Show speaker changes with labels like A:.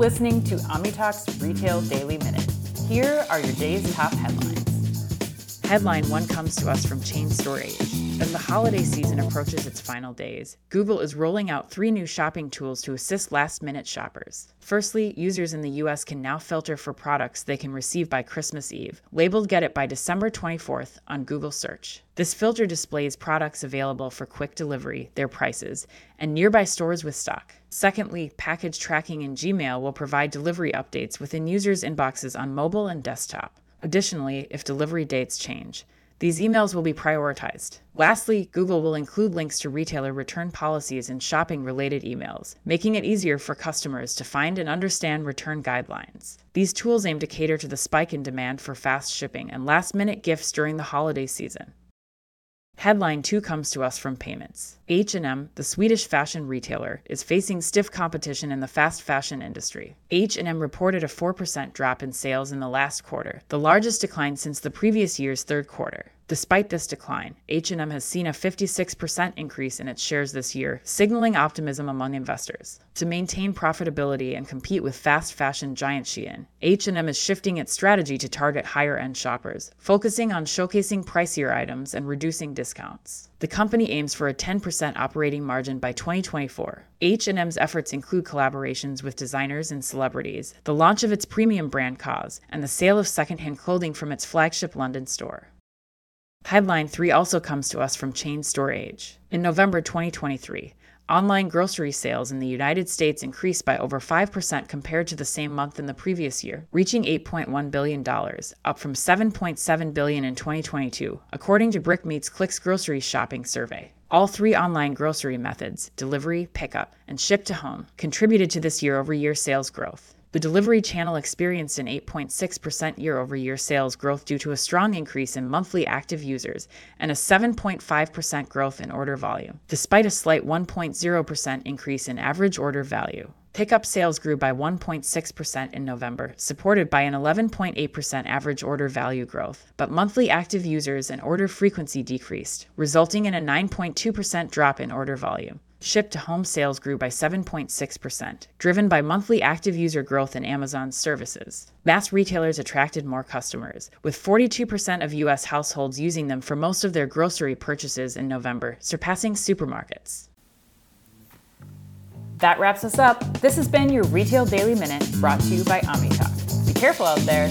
A: listening to OmniTalk's Retail Daily Minute. Here are your day's top headlines.
B: Headline one comes to us from Chain Store Age. As the holiday season approaches its final days, Google is rolling out three new shopping tools to assist last minute shoppers. Firstly, users in the US can now filter for products they can receive by Christmas Eve, labeled Get It by December 24th on Google Search. This filter displays products available for quick delivery, their prices, and nearby stores with stock. Secondly, package tracking in Gmail will provide delivery updates within users' inboxes on mobile and desktop. Additionally, if delivery dates change, these emails will be prioritized. Lastly, Google will include links to retailer return policies in shopping related emails, making it easier for customers to find and understand return guidelines. These tools aim to cater to the spike in demand for fast shipping and last minute gifts during the holiday season. Headline 2 comes to us from PYMNTS. H&M, the Swedish fashion retailer, is facing stiff competition in the fast fashion industry. H&M reported a 4% drop in sales in the last quarter, the largest decline since the previous year's third quarter. Despite this decline, H&M has seen a 56% increase in its shares this year, signaling optimism among investors. To maintain profitability and compete with fast fashion giant Shein, H&M is shifting its strategy to target higher-end shoppers, focusing on showcasing pricier items and reducing discounts. The company aims for a 10% operating margin by 2024. H&M's efforts include collaborations with designers and celebrities, the launch of its premium brand COS, and the sale of secondhand clothing from its flagship London store. Headline 3 also comes to us from Chain Store Age. In November 2023, online grocery sales in the United States increased by over 5% compared to the same month in the previous year, reaching $8.1 billion, up from 7.7 billion in 2022, according to Brick Meets Click's grocery shopping survey. All three online grocery methods, delivery, pickup, and ship to home, contributed to this year over year sales growth. The delivery channel experienced an 8.6% year over year sales growth due to a strong increase in monthly active users and a 7.5% growth in order volume, despite a slight 1.0% increase in average order value. Pickup sales grew by 1.6% in November, supported by an 11.8% average order value growth, but monthly active users and order frequency decreased, resulting in a 9.2% drop in order volume. Ship to home sales grew by 7.6%, driven by monthly active user growth in Amazon's services. Mass retailers attracted more customers, with 42% of U.S. households using them for most of their grocery purchases in November, surpassing supermarkets.
A: That wraps us up. This has been your Retail Daily Minute brought to you by OmniTalk. Be careful out there.